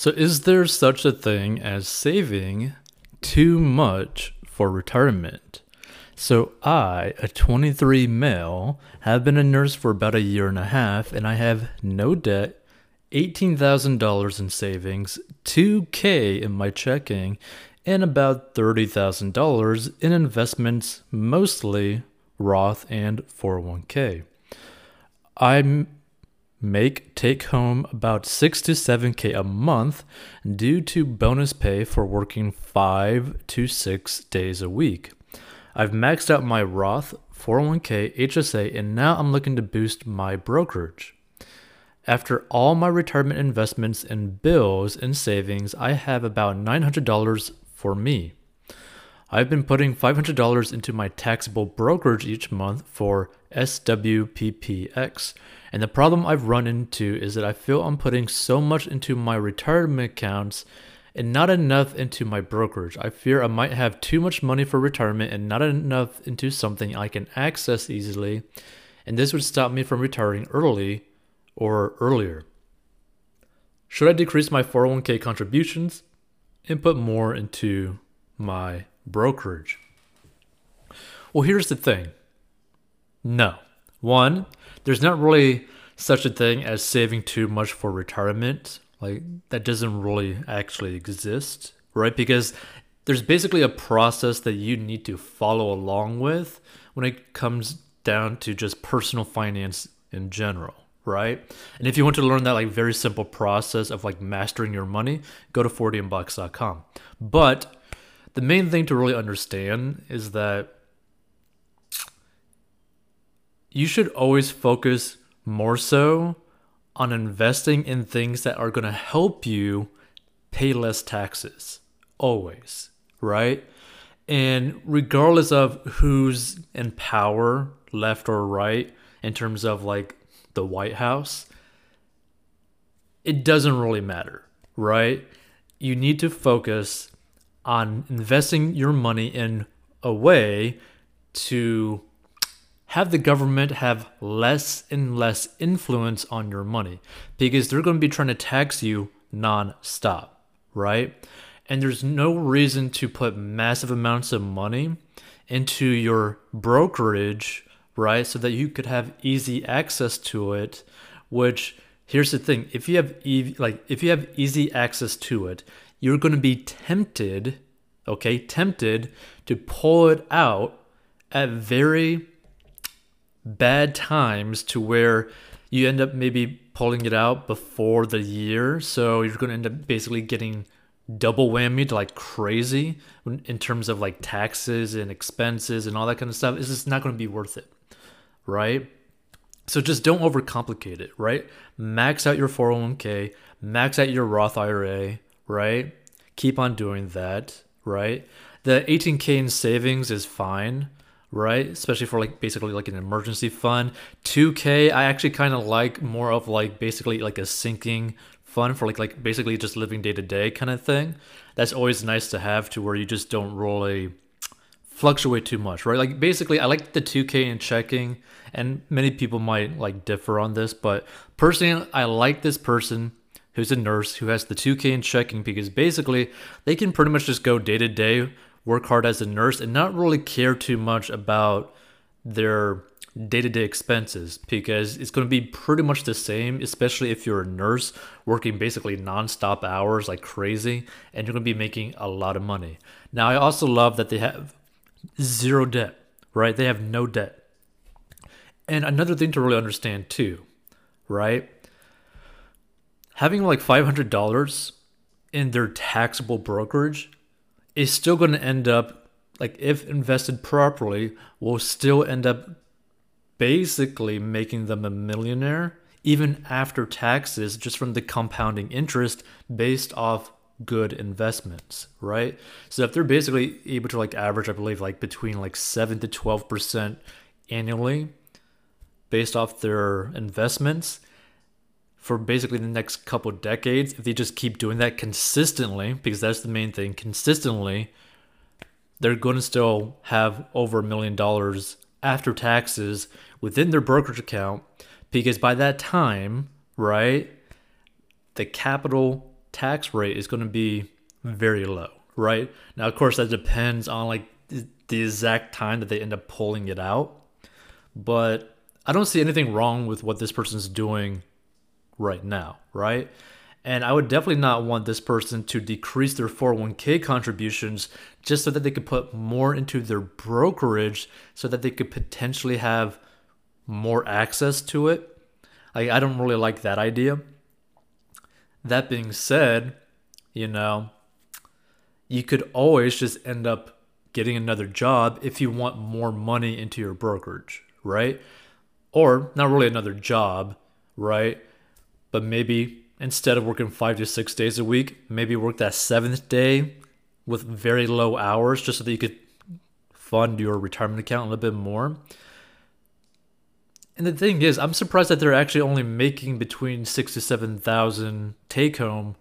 So, is there such a thing as saving too much for retirement? So, I, a 23 male, have been a nurse for about a year and a half, and I have no debt, $18,000 in savings, 2K in my checking, and about $30,000 in investments, mostly Roth and 401k. I make take home about 6 to 7k a month due to bonus pay for working 5 to 6 days a week. I've maxed out my Roth, 401k, HSA, and now I'm looking to boost my brokerage. After all my retirement investments and bills and savings, I have about $900 for me. I've been putting $500 into my taxable brokerage each month for SWPPX. And the problem I've run into is that I feel I'm putting so much into my retirement accounts and not enough into my brokerage. I fear I might have too much money for retirement and not enough into something I can access easily. And this would stop me from retiring early or earlier. Should I decrease my 401k contributions and put more into my brokerage? Well, here's the thing no. One, there's not really such a thing as saving too much for retirement. Like, that doesn't really actually exist, right? Because there's basically a process that you need to follow along with when it comes down to just personal finance in general right? And if you want to learn that like very simple process of like mastering your money, go to 40inbox.com. But the main thing to really understand is that you should always focus more so on investing in things that are going to help you pay less taxes. Always, right? And regardless of who's in power, left or right, in terms of like the White House, it doesn't really matter, right? You need to focus on investing your money in a way to have the government have less and less influence on your money because they're going to be trying to tax you non-stop, right? And there's no reason to put massive amounts of money into your brokerage right? So that you could have easy access to it, which here's the thing, if you have e- like if you have easy access to it, you're going to be tempted, okay? Tempted to pull it out at very bad times to where you end up maybe pulling it out before the year. So you're going to end up basically getting double whammy like crazy in terms of like taxes and expenses and all that kind of stuff. It's just not going to be worth it right? So just don't overcomplicate it, right? Max out your 401k, max out your Roth IRA, right? Keep on doing that, right? The 18k in savings is fine, right? Especially for like basically like an emergency fund. 2k I actually kind of like more of like basically like a sinking fund for like like basically just living day to day kind of thing. That's always nice to have to where you just don't really fluctuate too much, right? Like basically, I like the 2K in checking, and many people might like differ on this, but personally, I like this person who's a nurse who has the 2K in checking because basically they can pretty much just go day to day, work hard as a nurse, and not really care too much about their day to day expenses because it's going to be pretty much the same, especially if you're a nurse working basically non-stop hours like crazy and you're going to be making a lot of money. Now, I also love that they have zero debt, right? They have no debt. And another thing to really understand too, right? Having like $500 in their taxable brokerage is still going to end up, like, if invested properly, will still end up basically making them a millionaire even after taxes just from the compounding interest based off good investments, right? So if they're basically able to like average, I believe, like between like seven to twelve percent annually based off their investments for basically the next couple decades, if they just keep doing that consistently, because that's the main thing, consistently, they're going to still have over a million dollars after taxes within their brokerage account because by that time, right, the capital tax rate is going to be very low, right? Now, of course, that depends on like the exact time that they end up pulling it out, but I don't see anything wrong with what this person's doing right now, right? And I would definitely not want this person to decrease their 401k contributions just so that they could put more into their brokerage so that they could potentially have more access to it. I, I don't really like that idea. That being said, you know, you could always just end up getting another job if you want more money into your brokerage, right? Or not really another job, right? But maybe instead of working five to six days a week, maybe work that seventh day with very low hours just so that you could fund your retirement account a little bit more. And the thing is, I'm surprised that they're actually only making between six to seven thousand take home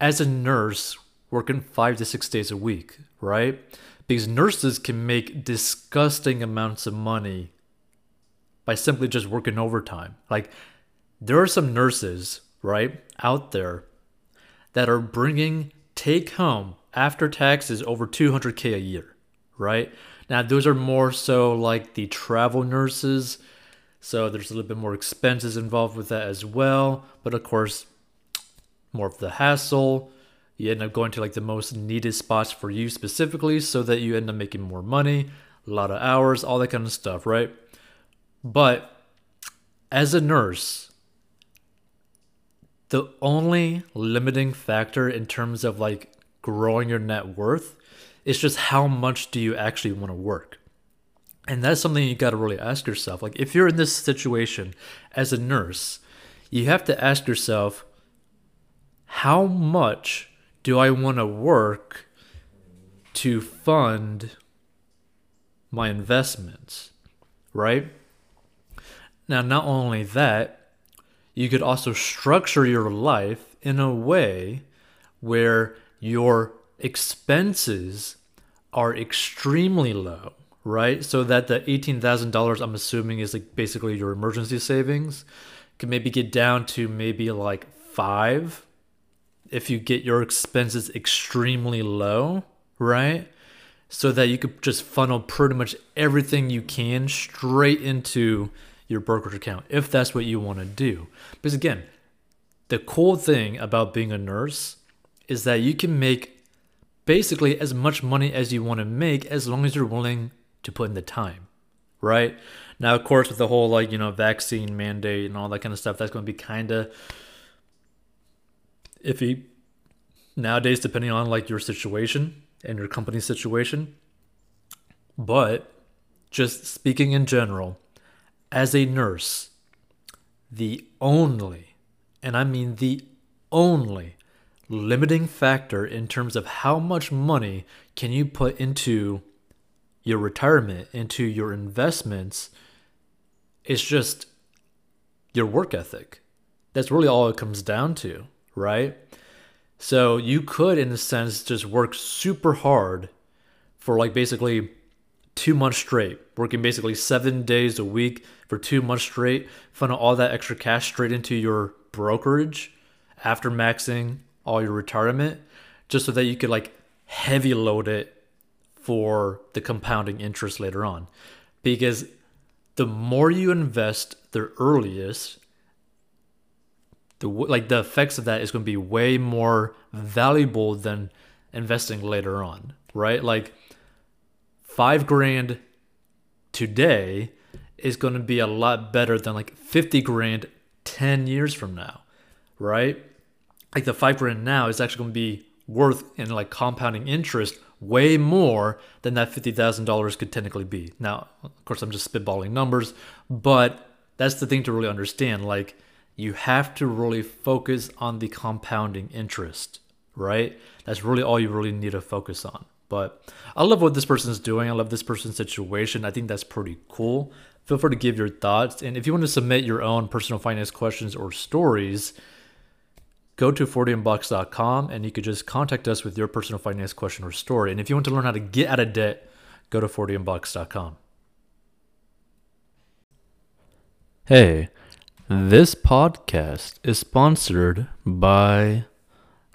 as a nurse working five to six days a week, right? Because nurses can make disgusting amounts of money by simply just working overtime. Like, there are some nurses, right, out there that are bringing take home after taxes over 200K a year, right? Now, those are more so like the travel nurses. So there's a little bit more expenses involved with that as well. But of course, more of the hassle. You end up going to like the most needed spots for you specifically so that you end up making more money, a lot of hours, all that kind of stuff, right? But as a nurse, the only limiting factor in terms of like growing your net worth is just how much do you actually want to work. And that's something you got to really ask yourself. Like, if you're in this situation as a nurse, you have to ask yourself, how much do I want to work to fund my investments? Right? Now, not only that, you could also structure your life in a way where your expenses are extremely low, right? So that the $18,000 I'm assuming is like basically your emergency savings can maybe get down to maybe like 5 if you get your expenses extremely low, right? So that you could just funnel pretty much everything you can straight into your brokerage account if that's what you want to do. Because again, the cool thing about being a nurse is that you can make basically as much money as you want to make as long as you're willing to put in the time, right? Now, of course, with the whole like, you know, vaccine mandate and all that kind of stuff, that's going to be kind of iffy nowadays, depending on like your situation and your company situation. But just speaking in general, as a nurse, the only, and I mean the only limiting factor in terms of how much money can you put into your retirement, into your investments, is just your work ethic. That's really all it comes down to, right? So you could, in a sense, just work super hard for like basically two months straight, working basically seven days a week for two months straight, funnel all that extra cash straight into your brokerage after maxing all your retirement, just so that you could like heavy load it for the compounding interest later on. Because the more you invest the earliest, the like the effects of that is going to be way more valuable than investing later on, right? Like five grand today is going to be a lot better than like 50 grand 10 years from now, right? Like the five grand now is actually going to be worth in like compounding interest way more than that $50,000 could technically be. Now, of course, I'm just spitballing numbers, but that's the thing to really understand. Like, you have to really focus on the compounding interest, right? That's really all you really need to focus on. But I love what this person's doing. I love this person's situation. I think that's pretty cool. Feel free to give your thoughts. And if you want to submit your own personal finance questions or stories, go to 40inbox.com and you could just contact us with your personal finance question or story. And if you want to learn how to get out of debt, go to 40inbox.com. Hey, this podcast is sponsored by